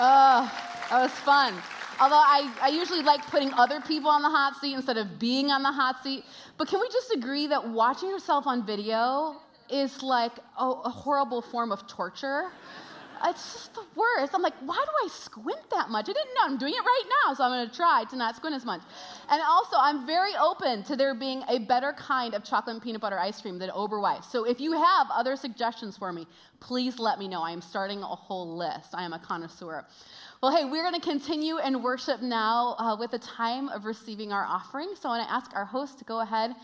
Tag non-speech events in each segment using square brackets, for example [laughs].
Oh, that was fun. Although I, I usually like putting other people on the hot seat instead of being on the hot seat. But can we just agree that watching yourself on video is like a, a horrible form of torture? It's just the worst. I'm like, why do I squint that much? I didn't know. I'm doing it right now, so I'm going to try to not squint as much. And also, I'm very open to there being a better kind of chocolate and peanut butter ice cream than Oberweis. So if you have other suggestions for me, please let me know. I am starting a whole list. I am a connoisseur. Well, hey, we're going to continue in worship now uh, with a time of receiving our offering. So I want to ask our host to go ahead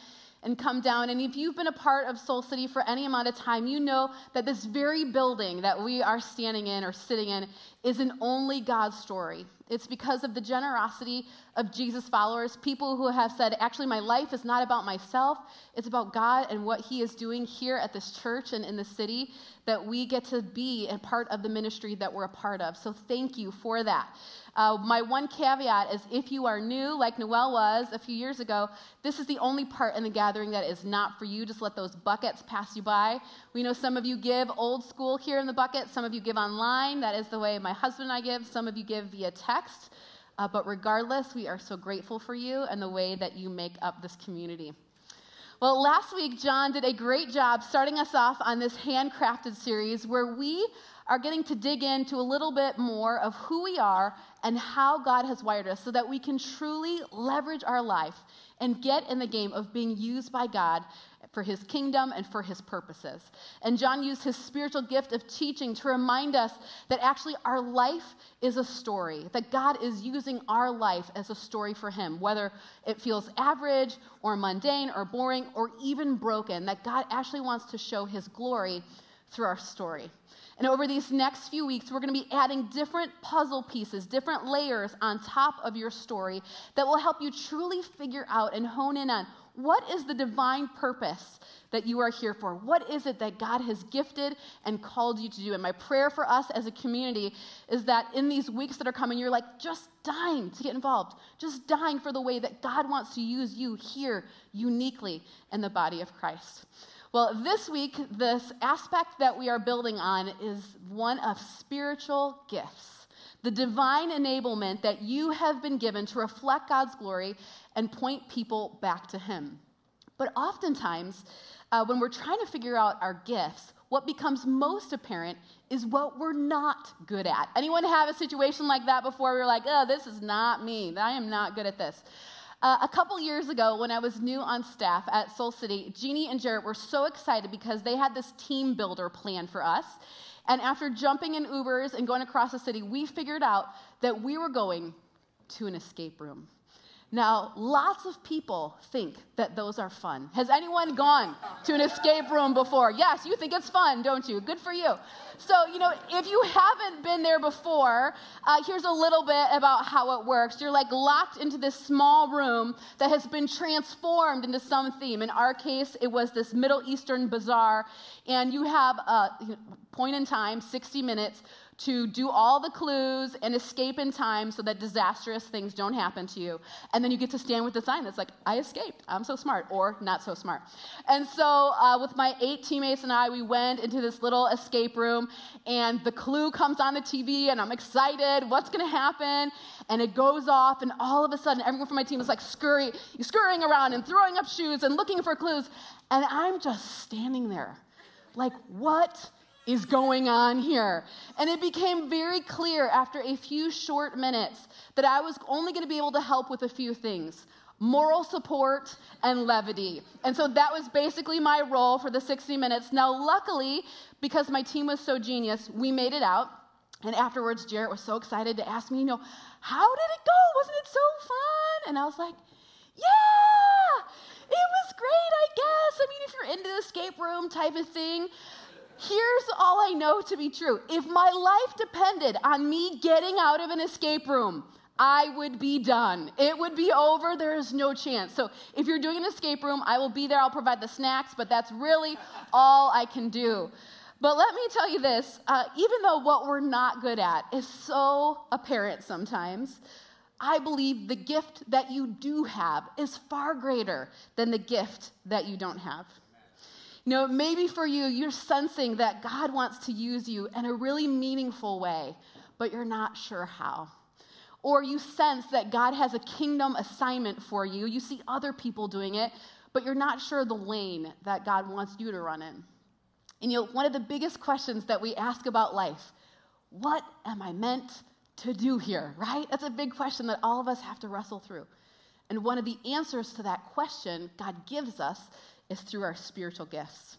and come down. And if you've been a part of Soul City for any amount of time, you know that this very building that we are standing in or sitting in isn't only God's story. It's because of the generosity of Jesus' followers, people who have said, actually, my life is not about myself, it's about God and what He is doing here at this church and in the city, that we get to be a part of the ministry that we're a part of. So thank you for that. Uh, my one caveat is if you are new, like Noel was a few years ago, this is the only part in the gathering that is not for you. Just let those buckets pass you by. We know some of you give old school here in the bucket, some of you give online. That is the way my husband and I give. Some of you give via text. Uh, but regardless, we are so grateful for you and the way that you make up this community. Well, last week, John did a great job starting us off on this handcrafted series where we are getting to dig into a little bit more of who we are and how God has wired us so that we can truly leverage our life and get in the game of being used by God for his kingdom and for his purposes. And John used his spiritual gift of teaching to remind us that actually our life is a story, that God is using our life as a story for him, whether it feels average or mundane or boring or even broken, that God actually wants to show his glory through our story. And over these next few weeks, we're going to be adding different puzzle pieces, different layers on top of your story that will help you truly figure out and hone in on what is the divine purpose that you are here for? What is it that God has gifted and called you to do? And my prayer for us as a community is that in these weeks that are coming, you're like just dying to get involved, just dying for the way that God wants to use you here uniquely in the body of Christ. Well, this week, this aspect that we are building on is one of spiritual gifts. The divine enablement that you have been given to reflect God's glory and point people back to Him. But oftentimes, uh, when we're trying to figure out our gifts, what becomes most apparent is what we're not good at. Anyone have a situation like that before? We are like, oh, this is not me. I am not good at this. Uh, a couple years ago, when I was new on staff at Soul City, Jeannie and Jarrett were so excited because they had this team builder plan for us. And after jumping in Ubers and going across the city, we figured out that we were going to an escape room. Now, lots of people think that those are fun. Has anyone gone to an escape room before? Yes, you think it's fun, don't you? Good for you. So, you know, if you haven't been there before, uh, here's a little bit about how it works. You're like locked into this small room that has been transformed into some theme. In our case, it was this Middle Eastern bazaar, and you have a point in time, 60 minutes, to do all the clues and escape in time so that disastrous things don't happen to you. And then you get to stand with the sign that's like, I escaped. I'm so smart, or not so smart. And so, uh, with my eight teammates and I, we went into this little escape room, and the clue comes on the TV, and I'm excited. What's going to happen? And it goes off, and all of a sudden, everyone from my team is like scurry, scurrying around and throwing up shoes and looking for clues. And I'm just standing there, like, what? Is going on here? And it became very clear after a few short minutes that I was only going to be able to help with a few things moral support and levity. And so that was basically my role for the 60 minutes. Now, luckily, because my team was so genius, we made it out. And afterwards, Jarrett was so excited to ask me, you know, how did it go? Wasn't it so fun? And I was like, yeah, it was great, I guess. I mean, if you're into the escape room type of thing, Here's all I know to be true. If my life depended on me getting out of an escape room, I would be done. It would be over. There is no chance. So, if you're doing an escape room, I will be there. I'll provide the snacks, but that's really all I can do. But let me tell you this uh, even though what we're not good at is so apparent sometimes, I believe the gift that you do have is far greater than the gift that you don't have. You know, maybe for you, you're sensing that God wants to use you in a really meaningful way, but you're not sure how. Or you sense that God has a kingdom assignment for you. You see other people doing it, but you're not sure the lane that God wants you to run in. And you know, one of the biggest questions that we ask about life what am I meant to do here, right? That's a big question that all of us have to wrestle through. And one of the answers to that question God gives us is through our spiritual gifts.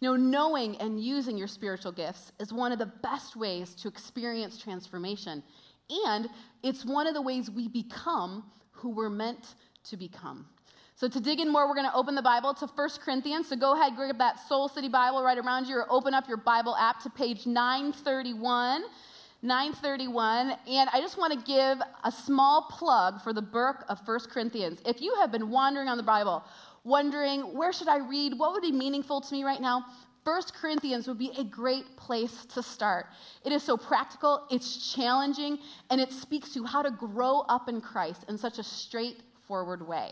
You know, knowing and using your spiritual gifts is one of the best ways to experience transformation. And it's one of the ways we become who we're meant to become. So, to dig in more, we're going to open the Bible to 1 Corinthians. So, go ahead, grab that Soul City Bible right around you, or open up your Bible app to page 931. 931. And I just want to give a small plug for the book of 1 Corinthians. If you have been wandering on the Bible, wondering, where should I read? What would be meaningful to me right now? 1 Corinthians would be a great place to start. It is so practical, it's challenging, and it speaks to how to grow up in Christ in such a straight forward way.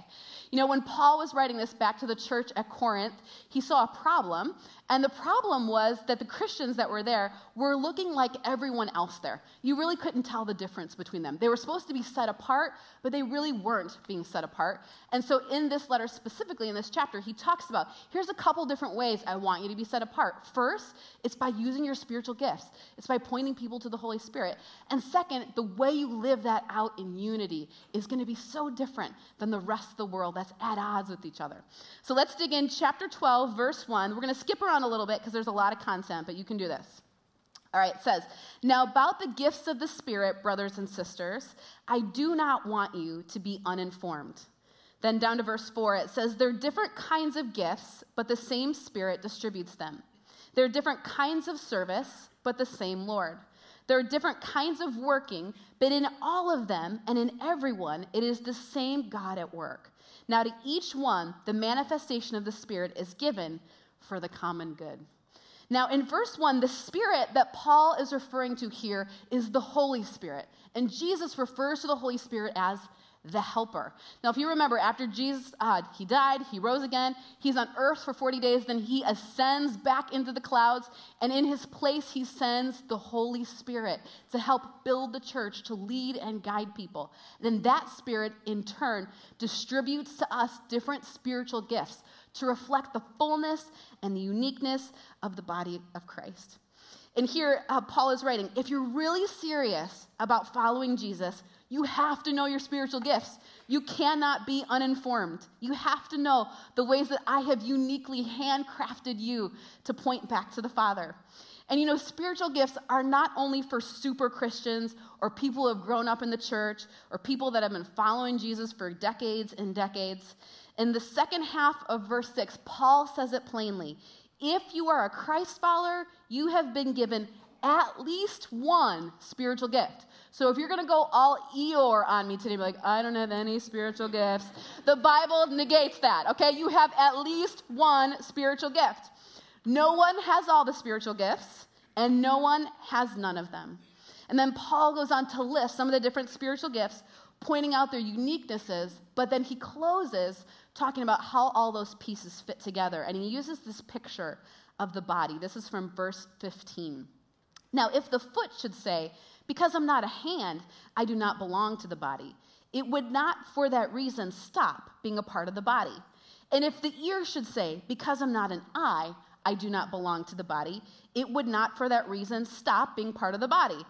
You know, when Paul was writing this back to the church at Corinth, he saw a problem, and the problem was that the Christians that were there were looking like everyone else there. You really couldn't tell the difference between them. They were supposed to be set apart, but they really weren't being set apart. And so, in this letter specifically, in this chapter, he talks about here's a couple different ways I want you to be set apart. First, it's by using your spiritual gifts, it's by pointing people to the Holy Spirit. And second, the way you live that out in unity is going to be so different than the rest of the world that's at odds with each other. So, let's dig in chapter 12, verse 1. We're going to skip around a little bit because there's a lot of content, but you can do this. All right, it says, Now about the gifts of the Spirit, brothers and sisters, I do not want you to be uninformed. Then down to verse 4, it says, There are different kinds of gifts, but the same Spirit distributes them. There are different kinds of service, but the same Lord. There are different kinds of working, but in all of them and in everyone, it is the same God at work. Now, to each one, the manifestation of the Spirit is given for the common good. Now, in verse 1, the Spirit that Paul is referring to here is the Holy Spirit. And Jesus refers to the Holy Spirit as the helper. Now, if you remember, after Jesus, uh, he died, he rose again, he's on earth for 40 days, then he ascends back into the clouds, and in his place, he sends the Holy Spirit to help build the church, to lead and guide people. Then that Spirit, in turn, distributes to us different spiritual gifts to reflect the fullness and the uniqueness of the body of Christ. And here, uh, Paul is writing if you're really serious about following Jesus, you have to know your spiritual gifts. You cannot be uninformed. You have to know the ways that I have uniquely handcrafted you to point back to the Father. And you know, spiritual gifts are not only for super Christians or people who have grown up in the church or people that have been following Jesus for decades and decades. In the second half of verse 6, Paul says it plainly. If you are a Christ follower, you have been given at least one spiritual gift. So if you're going to go all Eeyore on me today, be like, I don't have any spiritual gifts, the Bible negates that, okay? You have at least one spiritual gift. No one has all the spiritual gifts, and no one has none of them. And then Paul goes on to list some of the different spiritual gifts, pointing out their uniquenesses, but then he closes talking about how all those pieces fit together. And he uses this picture of the body. This is from verse 15. Now, if the foot should say, Because I'm not a hand, I do not belong to the body, it would not for that reason stop being a part of the body. And if the ear should say, Because I'm not an eye, I do not belong to the body, it would not for that reason stop being part of the body.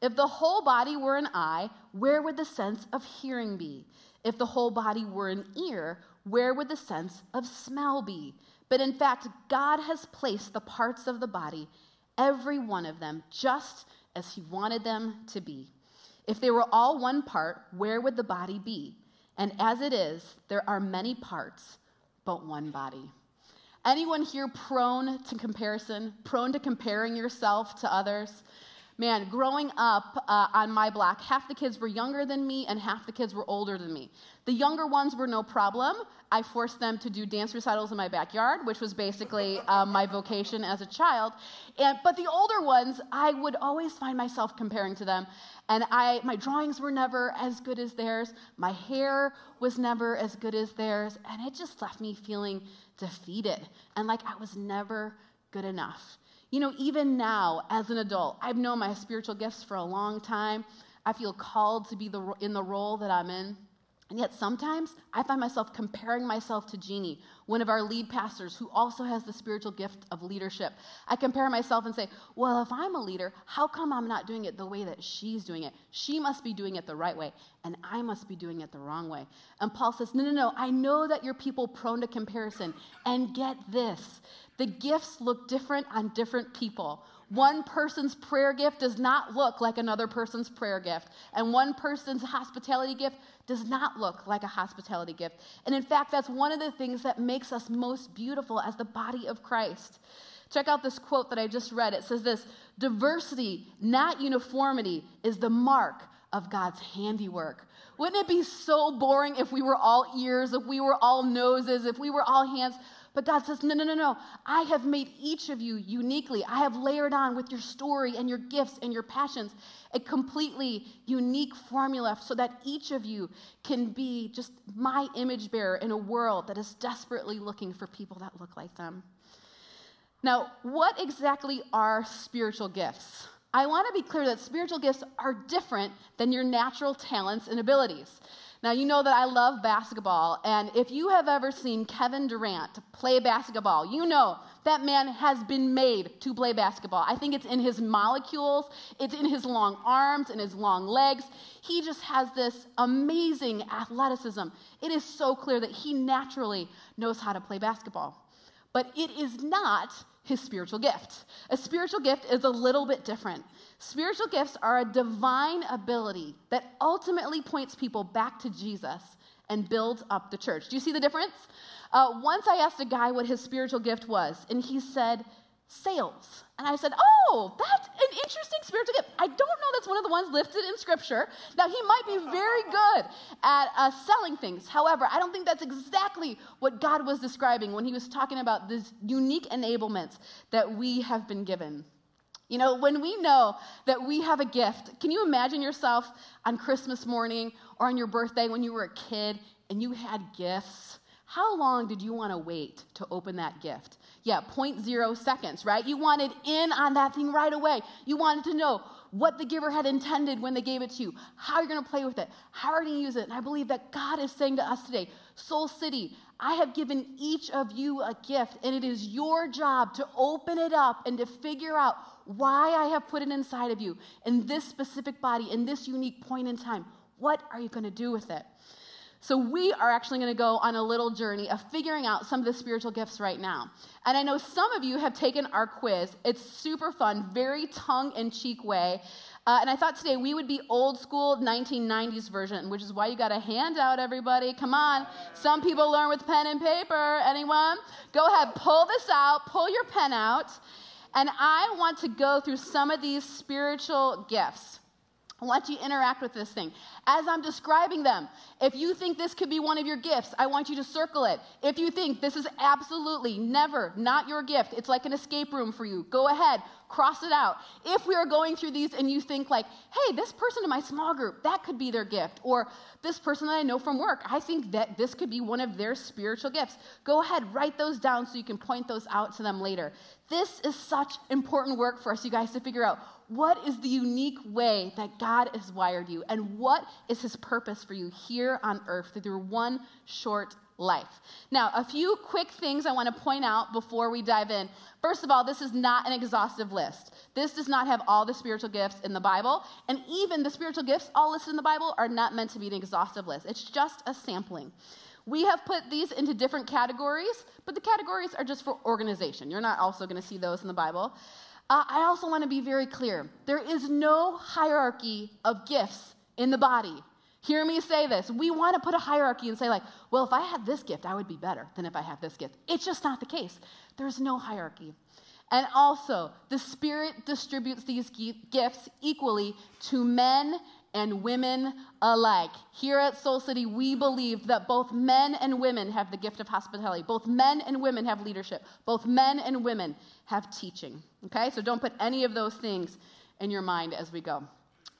If the whole body were an eye, where would the sense of hearing be? If the whole body were an ear, where would the sense of smell be? But in fact, God has placed the parts of the body, every one of them, just as He wanted them to be. If they were all one part, where would the body be? And as it is, there are many parts, but one body. Anyone here prone to comparison, prone to comparing yourself to others? Man, growing up uh, on my block, half the kids were younger than me and half the kids were older than me. The younger ones were no problem. I forced them to do dance recitals in my backyard, which was basically uh, my vocation as a child. And, but the older ones, I would always find myself comparing to them. And I, my drawings were never as good as theirs. My hair was never as good as theirs. And it just left me feeling defeated and like I was never good enough. You know, even now as an adult, I've known my spiritual gifts for a long time. I feel called to be the, in the role that I'm in. And yet sometimes I find myself comparing myself to Jeannie, one of our lead pastors who also has the spiritual gift of leadership. I compare myself and say, well, if I'm a leader, how come I'm not doing it the way that she's doing it? She must be doing it the right way, and I must be doing it the wrong way. And Paul says, no, no, no, I know that you're people prone to comparison. And get this the gifts look different on different people. One person's prayer gift does not look like another person's prayer gift, and one person's hospitality gift does not look like a hospitality gift. And in fact, that's one of the things that makes us most beautiful as the body of Christ. Check out this quote that I just read. It says this diversity, not uniformity, is the mark of God's handiwork. Wouldn't it be so boring if we were all ears, if we were all noses, if we were all hands? But God says, no, no, no, no. I have made each of you uniquely. I have layered on with your story and your gifts and your passions a completely unique formula so that each of you can be just my image bearer in a world that is desperately looking for people that look like them. Now, what exactly are spiritual gifts? I want to be clear that spiritual gifts are different than your natural talents and abilities. Now, you know that I love basketball, and if you have ever seen Kevin Durant play basketball, you know that man has been made to play basketball. I think it's in his molecules, it's in his long arms and his long legs. He just has this amazing athleticism. It is so clear that he naturally knows how to play basketball. But it is not his spiritual gift. A spiritual gift is a little bit different. Spiritual gifts are a divine ability that ultimately points people back to Jesus and builds up the church. Do you see the difference? Uh, once I asked a guy what his spiritual gift was, and he said, sales. And I said, Oh, that's an interesting spiritual gift. I don't know that's one of the ones listed in Scripture. Now, he might be very good at uh, selling things. However, I don't think that's exactly what God was describing when he was talking about these unique enablements that we have been given. You know, when we know that we have a gift, can you imagine yourself on Christmas morning or on your birthday when you were a kid and you had gifts? How long did you want to wait to open that gift? Yeah, 0.0 seconds, right? You wanted in on that thing right away. You wanted to know what the giver had intended when they gave it to you, how you're going to play with it, how are you going to use it. And I believe that God is saying to us today, Soul City, I have given each of you a gift, and it is your job to open it up and to figure out why I have put it inside of you in this specific body, in this unique point in time. What are you going to do with it? So, we are actually going to go on a little journey of figuring out some of the spiritual gifts right now. And I know some of you have taken our quiz. It's super fun, very tongue in cheek way. Uh, and I thought today we would be old school 1990s version, which is why you got a handout, everybody. Come on. Some people learn with pen and paper. Anyone? Go ahead, pull this out, pull your pen out. And I want to go through some of these spiritual gifts. I want you to interact with this thing. As I'm describing them, if you think this could be one of your gifts, I want you to circle it. If you think this is absolutely never not your gift, it's like an escape room for you, go ahead, cross it out. If we are going through these and you think, like, hey, this person in my small group, that could be their gift, or this person that I know from work, I think that this could be one of their spiritual gifts, go ahead, write those down so you can point those out to them later. This is such important work for us, you guys, to figure out what is the unique way that God has wired you and what is his purpose for you here on earth through one short life. Now, a few quick things I want to point out before we dive in. First of all, this is not an exhaustive list. This does not have all the spiritual gifts in the Bible, and even the spiritual gifts all listed in the Bible are not meant to be an exhaustive list. It's just a sampling. We have put these into different categories, but the categories are just for organization. You're not also going to see those in the Bible. Uh, I also want to be very clear there is no hierarchy of gifts in the body. Hear me say this. We want to put a hierarchy and say, like, well, if I had this gift, I would be better than if I have this gift. It's just not the case. There's no hierarchy. And also, the Spirit distributes these gifts equally to men and women alike. Here at Soul City, we believe that both men and women have the gift of hospitality. Both men and women have leadership. Both men and women have teaching. Okay? So don't put any of those things in your mind as we go.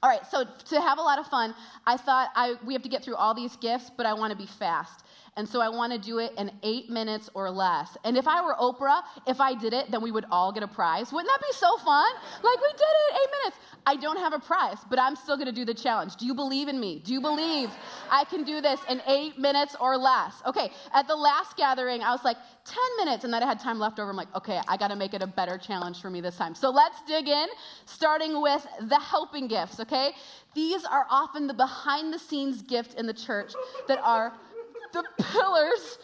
All right, so to have a lot of fun, I thought I, we have to get through all these gifts, but I want to be fast. And so I want to do it in eight minutes or less. And if I were Oprah, if I did it, then we would all get a prize. Wouldn't that be so fun? Like, we did it, eight minutes. I don't have a prize, but I'm still going to do the challenge. Do you believe in me? Do you believe I can do this in eight minutes or less? Okay, at the last gathering, I was like, 10 minutes, and then I had time left over. I'm like, okay, I got to make it a better challenge for me this time. So let's dig in, starting with the helping gifts, okay? These are often the behind the scenes gift in the church that are the pillars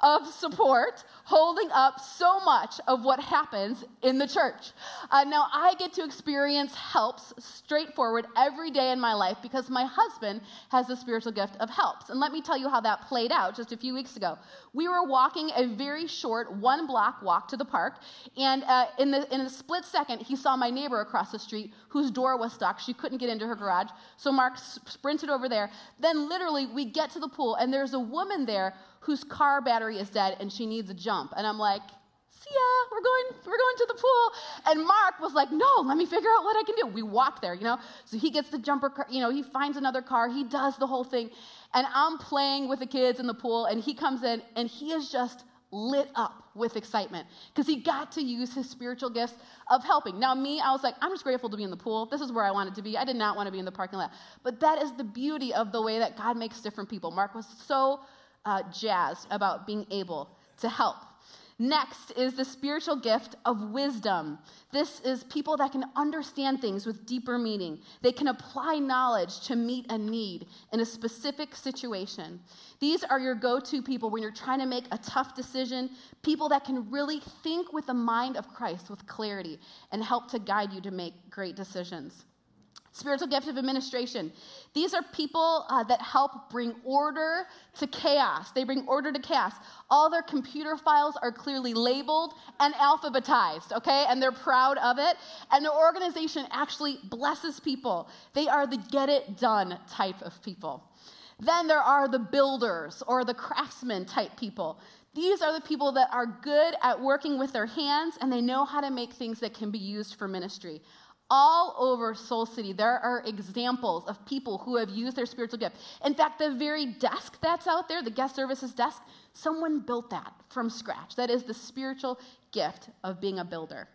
of support holding up so much of what happens in the church. Uh, now, I get to experience helps straightforward every day in my life because my husband has the spiritual gift of helps. And let me tell you how that played out just a few weeks ago. We were walking a very short one block walk to the park, and uh, in, the, in a split second, he saw my neighbor across the street whose door was stuck. She couldn't get into her garage. So Mark sprinted over there. Then, literally, we get to the pool, and there's a woman there whose car battery is dead and she needs a jump. And I'm like, see ya, we're going, we're going to the pool. And Mark was like, no, let me figure out what I can do. We walk there, you know? So he gets the jumper car, you know, he finds another car, he does the whole thing. And I'm playing with the kids in the pool, and he comes in and he is just lit up with excitement because he got to use his spiritual gifts of helping. Now, me, I was like, I'm just grateful to be in the pool. This is where I wanted to be. I did not want to be in the parking lot. But that is the beauty of the way that God makes different people. Mark was so uh, jazzed about being able to help. Next is the spiritual gift of wisdom. This is people that can understand things with deeper meaning. They can apply knowledge to meet a need in a specific situation. These are your go to people when you're trying to make a tough decision, people that can really think with the mind of Christ with clarity and help to guide you to make great decisions. Spiritual gift of administration. These are people uh, that help bring order to chaos. They bring order to chaos. All their computer files are clearly labeled and alphabetized, okay? And they're proud of it. And their organization actually blesses people. They are the get it done type of people. Then there are the builders or the craftsmen type people. These are the people that are good at working with their hands and they know how to make things that can be used for ministry all over Soul City, there are examples of people who have used their spiritual gift. In fact, the very desk that's out there, the guest services desk, someone built that from scratch. That is the spiritual gift of being a builder.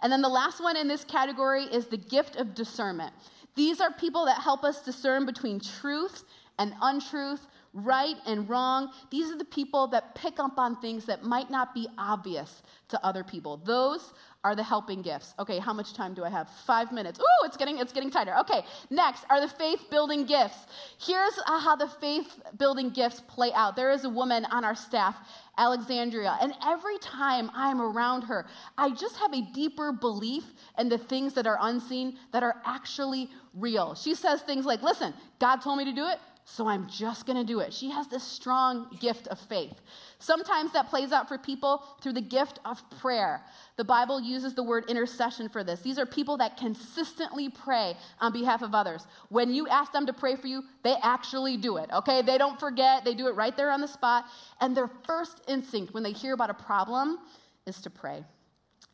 And then the last one in this category is the gift of discernment. These are people that help us discern between truth and untruth, right and wrong. These are the people that pick up on things that might not be obvious to other people. Those are the helping gifts. Okay, how much time do I have? Five minutes. Ooh, it's getting it's getting tighter. Okay, next are the faith building gifts. Here's uh, how the faith building gifts play out. There is a woman on our staff, Alexandria, and every time I'm around her, I just have a deeper belief in the things that are unseen that are actually real. She says things like, "Listen, God told me to do it so I'm just going to do it. She has this strong gift of faith. Sometimes that plays out for people through the gift of prayer. The Bible uses the word intercession for this. These are people that consistently pray on behalf of others. When you ask them to pray for you, they actually do it, okay? They don't forget, they do it right there on the spot. And their first instinct when they hear about a problem is to pray.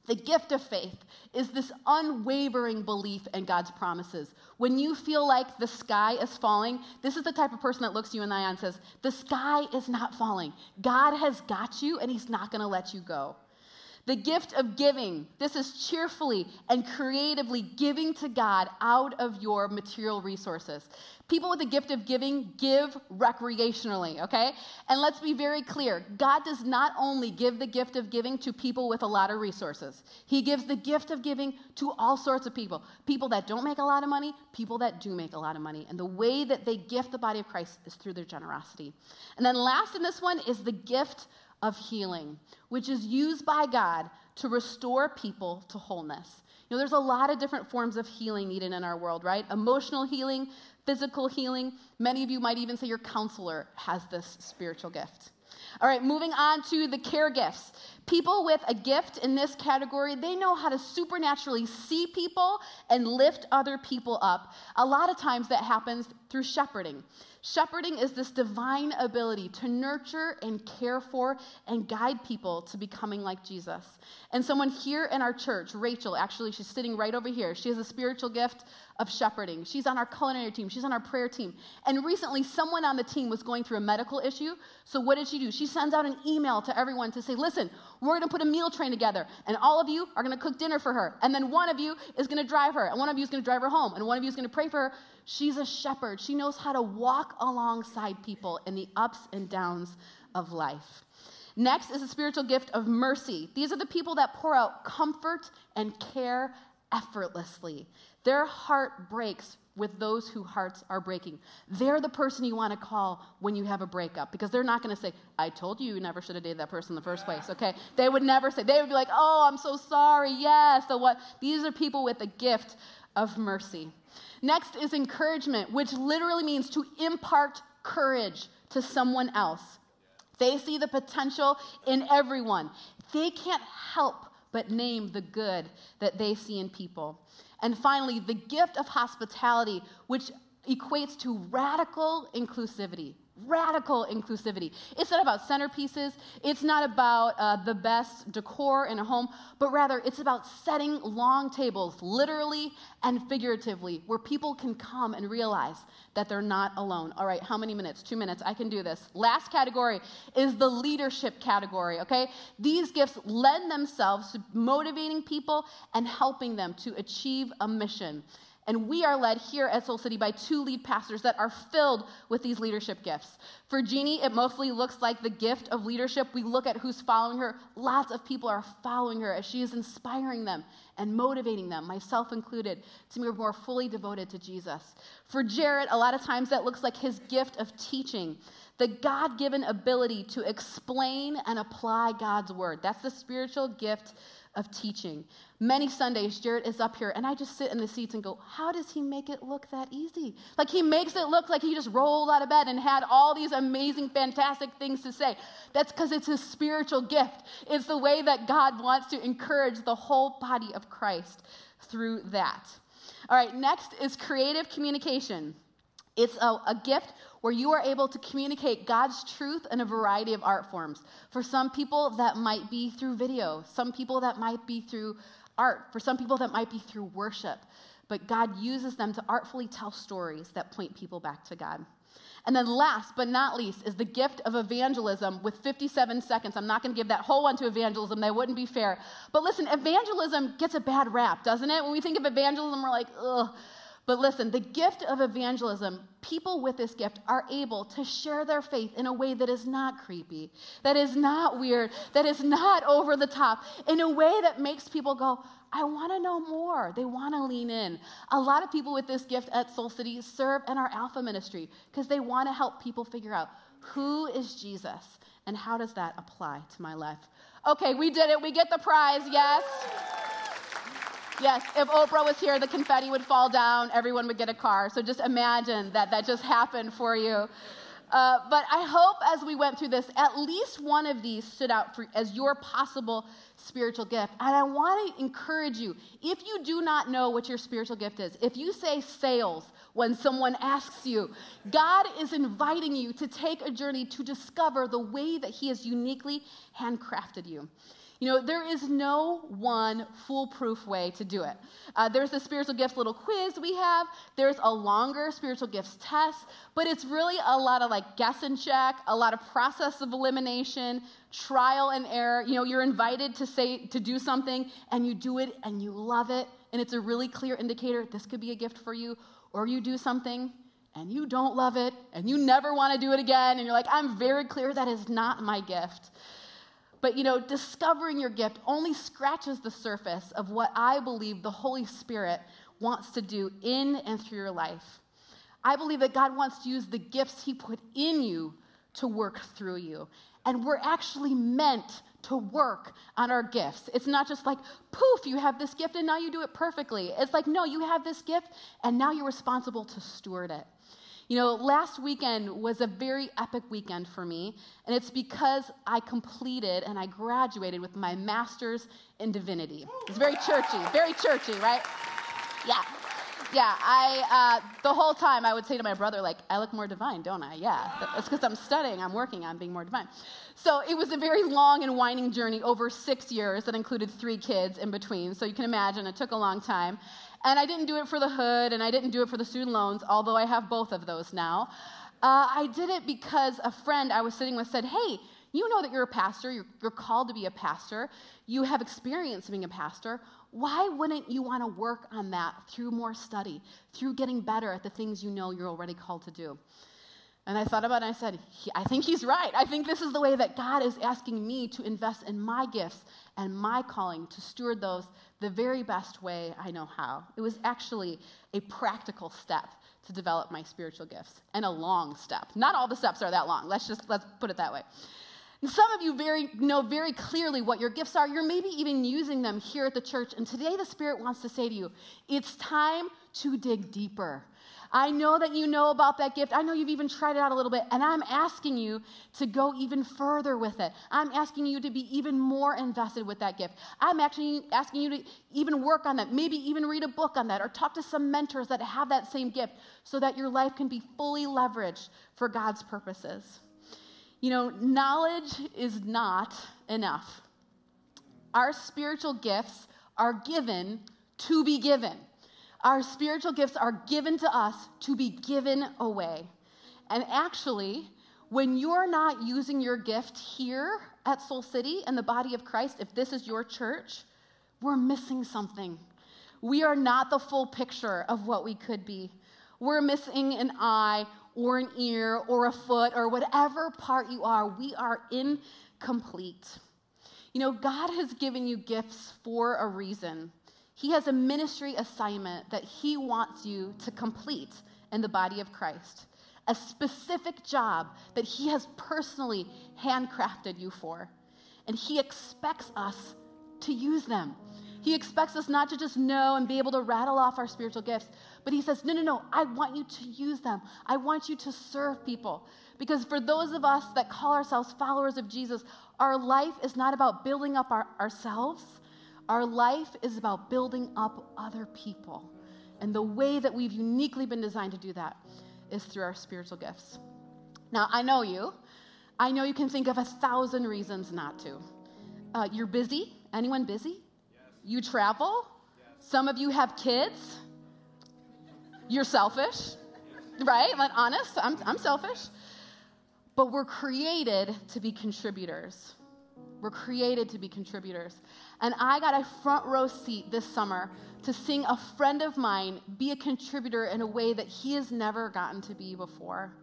The gift of faith is this unwavering belief in God's promises. When you feel like the sky is falling, this is the type of person that looks you in the eye and says, The sky is not falling. God has got you, and He's not going to let you go. The gift of giving. This is cheerfully and creatively giving to God out of your material resources. People with the gift of giving give recreationally, okay? And let's be very clear God does not only give the gift of giving to people with a lot of resources, He gives the gift of giving to all sorts of people people that don't make a lot of money, people that do make a lot of money. And the way that they gift the body of Christ is through their generosity. And then last in this one is the gift of healing, which is used by God to restore people to wholeness. You know, there's a lot of different forms of healing needed in our world, right? Emotional healing, physical healing. Many of you might even say your counselor has this spiritual gift. All right, moving on to the care gifts. People with a gift in this category, they know how to supernaturally see people and lift other people up. A lot of times that happens through shepherding. Shepherding is this divine ability to nurture and care for and guide people to becoming like Jesus. And someone here in our church, Rachel, actually, she's sitting right over here. She has a spiritual gift of shepherding. She's on our culinary team, she's on our prayer team. And recently, someone on the team was going through a medical issue. So, what did she do? She sends out an email to everyone to say, Listen, we're going to put a meal train together, and all of you are going to cook dinner for her. And then one of you is going to drive her, and one of you is going to drive her home, and one of you is going to pray for her. She's a shepherd. She knows how to walk alongside people in the ups and downs of life. Next is a spiritual gift of mercy. These are the people that pour out comfort and care effortlessly. Their heart breaks with those whose hearts are breaking. They're the person you want to call when you have a breakup because they're not going to say, I told you you never should have dated that person in the first place, okay? They would never say, they would be like, oh, I'm so sorry, yes. The what? These are people with a gift of mercy. Next is encouragement, which literally means to impart courage to someone else. They see the potential in everyone. They can't help but name the good that they see in people. And finally, the gift of hospitality, which equates to radical inclusivity radical inclusivity. It's not about centerpieces, it's not about uh, the best decor in a home, but rather it's about setting long tables, literally and figuratively, where people can come and realize that they're not alone. All right, how many minutes? Two minutes. I can do this. Last category is the leadership category, okay? These gifts lend themselves to motivating people and helping them to achieve a mission. And we are led here at Soul City by two lead pastors that are filled with these leadership gifts. For Jeannie, it mostly looks like the gift of leadership. We look at who's following her. Lots of people are following her as she is inspiring them and motivating them, myself included, to be more fully devoted to Jesus. For Jarrett, a lot of times that looks like his gift of teaching, the God given ability to explain and apply God's word. That's the spiritual gift of teaching. Many Sundays, Jarrett is up here, and I just sit in the seats and go, How does he make it look that easy? Like he makes it look like he just rolled out of bed and had all these amazing, fantastic things to say. That's because it's his spiritual gift. It's the way that God wants to encourage the whole body of Christ through that. All right, next is creative communication. It's a, a gift where you are able to communicate God's truth in a variety of art forms. For some people, that might be through video, some people, that might be through art, for some people, that might be through worship. But God uses them to artfully tell stories that point people back to God. And then, last but not least, is the gift of evangelism with 57 seconds. I'm not going to give that whole one to evangelism, that wouldn't be fair. But listen, evangelism gets a bad rap, doesn't it? When we think of evangelism, we're like, ugh. But listen, the gift of evangelism, people with this gift are able to share their faith in a way that is not creepy, that is not weird, that is not [laughs] over the top, in a way that makes people go, I want to know more. They want to lean in. A lot of people with this gift at Soul City serve in our Alpha ministry because they want to help people figure out who is Jesus and how does that apply to my life. Okay, we did it. We get the prize. Yes. Yes, if Oprah was here, the confetti would fall down, everyone would get a car. So just imagine that that just happened for you. Uh, but I hope as we went through this, at least one of these stood out for, as your possible spiritual gift. And I want to encourage you if you do not know what your spiritual gift is, if you say sales when someone asks you, God is inviting you to take a journey to discover the way that He has uniquely handcrafted you. You know, there is no one foolproof way to do it. Uh, there's the spiritual gifts little quiz we have, there's a longer spiritual gifts test, but it's really a lot of like guess and check, a lot of process of elimination, trial and error. You know, you're invited to say, to do something, and you do it and you love it, and it's a really clear indicator this could be a gift for you, or you do something and you don't love it, and you never want to do it again, and you're like, I'm very clear that is not my gift. But you know, discovering your gift only scratches the surface of what I believe the Holy Spirit wants to do in and through your life. I believe that God wants to use the gifts He put in you to work through you. And we're actually meant to work on our gifts. It's not just like, poof, you have this gift and now you do it perfectly. It's like, no, you have this gift and now you're responsible to steward it. You know, last weekend was a very epic weekend for me, and it's because I completed and I graduated with my master's in divinity. It's very churchy, very churchy, right? Yeah. Yeah, I, uh, the whole time I would say to my brother, like, I look more divine, don't I? Yeah. It's because I'm studying, I'm working I'm being more divine. So it was a very long and winding journey over six years that included three kids in between. So you can imagine it took a long time. And I didn't do it for the hood and I didn't do it for the student loans, although I have both of those now. Uh, I did it because a friend I was sitting with said, Hey, you know that you're a pastor, you're, you're called to be a pastor, you have experience being a pastor. Why wouldn't you want to work on that through more study, through getting better at the things you know you're already called to do? And I thought about it and I said, I think he's right. I think this is the way that God is asking me to invest in my gifts and my calling to steward those the very best way I know how. It was actually a practical step to develop my spiritual gifts and a long step. Not all the steps are that long. Let's just let's put it that way. And some of you very know very clearly what your gifts are. You're maybe even using them here at the church. And today the Spirit wants to say to you, it's time to dig deeper. I know that you know about that gift. I know you've even tried it out a little bit, and I'm asking you to go even further with it. I'm asking you to be even more invested with that gift. I'm actually asking you to even work on that, maybe even read a book on that, or talk to some mentors that have that same gift so that your life can be fully leveraged for God's purposes. You know, knowledge is not enough. Our spiritual gifts are given to be given. Our spiritual gifts are given to us to be given away. And actually, when you're not using your gift here at Soul City and the body of Christ, if this is your church, we're missing something. We are not the full picture of what we could be. We're missing an eye or an ear or a foot or whatever part you are. We are incomplete. You know, God has given you gifts for a reason. He has a ministry assignment that he wants you to complete in the body of Christ, a specific job that he has personally handcrafted you for. And he expects us to use them. He expects us not to just know and be able to rattle off our spiritual gifts, but he says, No, no, no, I want you to use them. I want you to serve people. Because for those of us that call ourselves followers of Jesus, our life is not about building up our, ourselves, our life is about building up other people. And the way that we've uniquely been designed to do that is through our spiritual gifts. Now, I know you. I know you can think of a thousand reasons not to. Uh, you're busy. Anyone busy? Yes. You travel. Yes. Some of you have kids. You're selfish, right? Like, honest, I'm, I'm selfish. But we're created to be contributors. We're created to be contributors. And I got a front row seat this summer to seeing a friend of mine be a contributor in a way that he has never gotten to be before.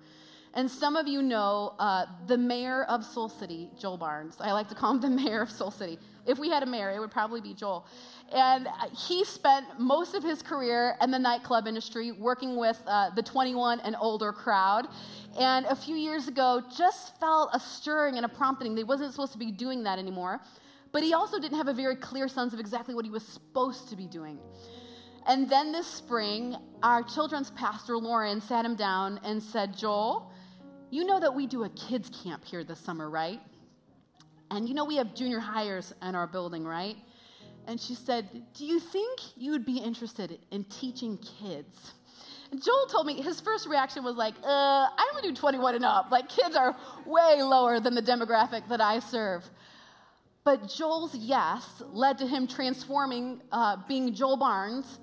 And some of you know uh, the mayor of Soul City, Joel Barnes. I like to call him the mayor of Soul City. If we had a mayor, it would probably be Joel. And he spent most of his career in the nightclub industry working with uh, the 21 and older crowd. And a few years ago, just felt a stirring and a prompting. They wasn't supposed to be doing that anymore. But he also didn't have a very clear sense of exactly what he was supposed to be doing. And then this spring, our children's pastor, Lauren, sat him down and said, Joel, you know that we do a kids' camp here this summer, right? And you know we have junior hires in our building, right? And she said, Do you think you would be interested in teaching kids? And Joel told me his first reaction was like, uh, I only do 21 and up. Like, kids are way lower than the demographic that I serve. But Joel's yes led to him transforming uh, being Joel Barnes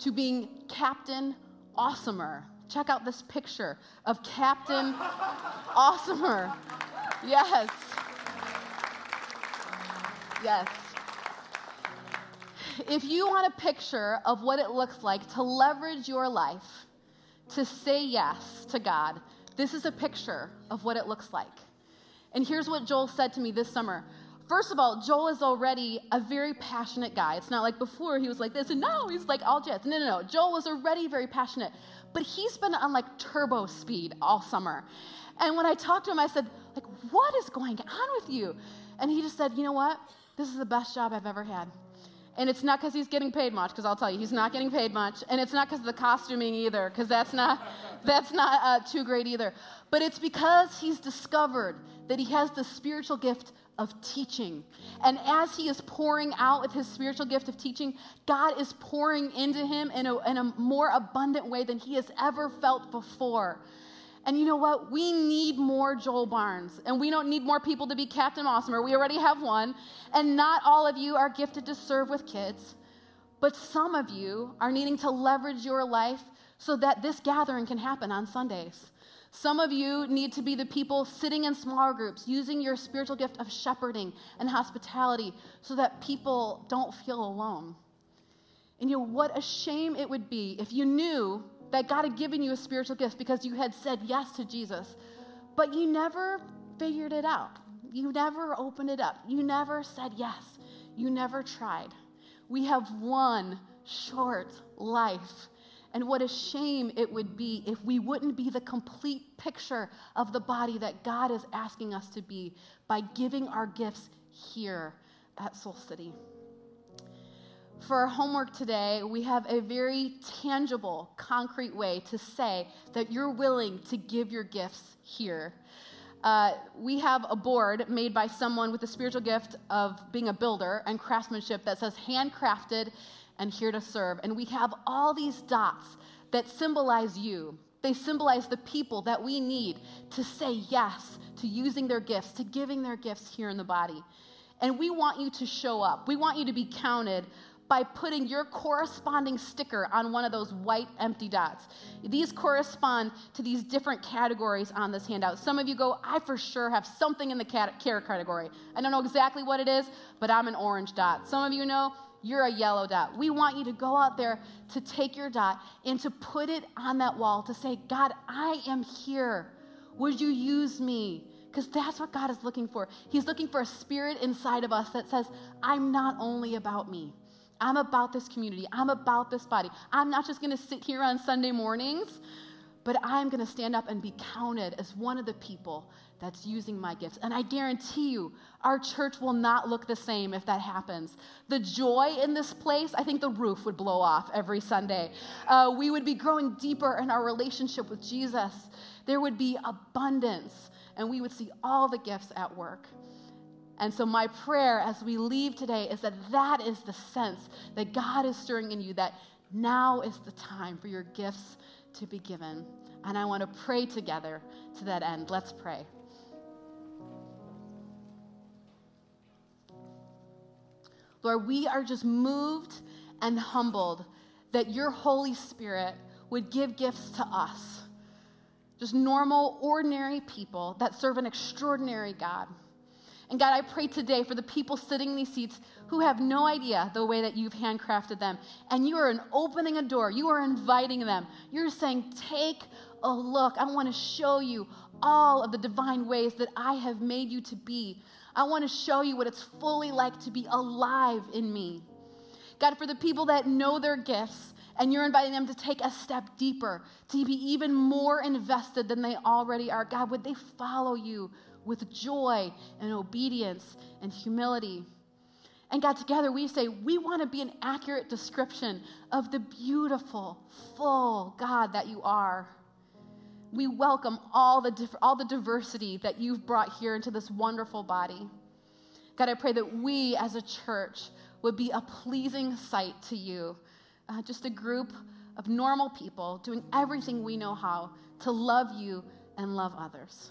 to being Captain Awesomer. Check out this picture of Captain Awesomer. Yes. Yes. If you want a picture of what it looks like to leverage your life to say yes to God, this is a picture of what it looks like. And here's what Joel said to me this summer First of all, Joel is already a very passionate guy. It's not like before he was like this, and now he's like all jets. No, no, no. Joel was already very passionate, but he's been on like turbo speed all summer. And when I talked to him, I said, like, what is going on with you? And he just said, you know what? This is the best job I've ever had. And it's not because he's getting paid much, because I'll tell you, he's not getting paid much. And it's not because of the costuming either, because that's not, that's not uh, too great either. But it's because he's discovered that he has the spiritual gift of teaching. And as he is pouring out with his spiritual gift of teaching, God is pouring into him in a, in a more abundant way than he has ever felt before. And you know what? We need more Joel Barnes. And we don't need more people to be Captain Awesomer. We already have one. And not all of you are gifted to serve with kids. But some of you are needing to leverage your life so that this gathering can happen on Sundays. Some of you need to be the people sitting in small groups, using your spiritual gift of shepherding and hospitality so that people don't feel alone. And you know, what a shame it would be if you knew that God had given you a spiritual gift because you had said yes to Jesus, but you never figured it out. You never opened it up. You never said yes. You never tried. We have one short life. And what a shame it would be if we wouldn't be the complete picture of the body that God is asking us to be by giving our gifts here at Soul City. For our homework today, we have a very tangible, concrete way to say that you're willing to give your gifts here. Uh, we have a board made by someone with the spiritual gift of being a builder and craftsmanship that says handcrafted and here to serve. And we have all these dots that symbolize you. They symbolize the people that we need to say yes to using their gifts, to giving their gifts here in the body. And we want you to show up. We want you to be counted by putting your corresponding sticker on one of those white empty dots. These correspond to these different categories on this handout. Some of you go, I for sure have something in the care category. I don't know exactly what it is, but I'm an orange dot. Some of you know, you're a yellow dot. We want you to go out there to take your dot and to put it on that wall to say, God, I am here. Would you use me? Because that's what God is looking for. He's looking for a spirit inside of us that says, I'm not only about me. I'm about this community. I'm about this body. I'm not just going to sit here on Sunday mornings, but I'm going to stand up and be counted as one of the people that's using my gifts. And I guarantee you, our church will not look the same if that happens. The joy in this place, I think the roof would blow off every Sunday. Uh, we would be growing deeper in our relationship with Jesus. There would be abundance, and we would see all the gifts at work. And so, my prayer as we leave today is that that is the sense that God is stirring in you, that now is the time for your gifts to be given. And I want to pray together to that end. Let's pray. Lord, we are just moved and humbled that your Holy Spirit would give gifts to us, just normal, ordinary people that serve an extraordinary God. And God, I pray today for the people sitting in these seats who have no idea the way that you've handcrafted them. And you are opening a door, you are inviting them. You're saying, Take a look. I want to show you all of the divine ways that I have made you to be. I want to show you what it's fully like to be alive in me. God, for the people that know their gifts, and you're inviting them to take a step deeper, to be even more invested than they already are. God, would they follow you with joy and obedience and humility. And God, together we say we want to be an accurate description of the beautiful, full God that you are. We welcome all the, all the diversity that you've brought here into this wonderful body. God, I pray that we as a church would be a pleasing sight to you, uh, just a group of normal people doing everything we know how to love you and love others.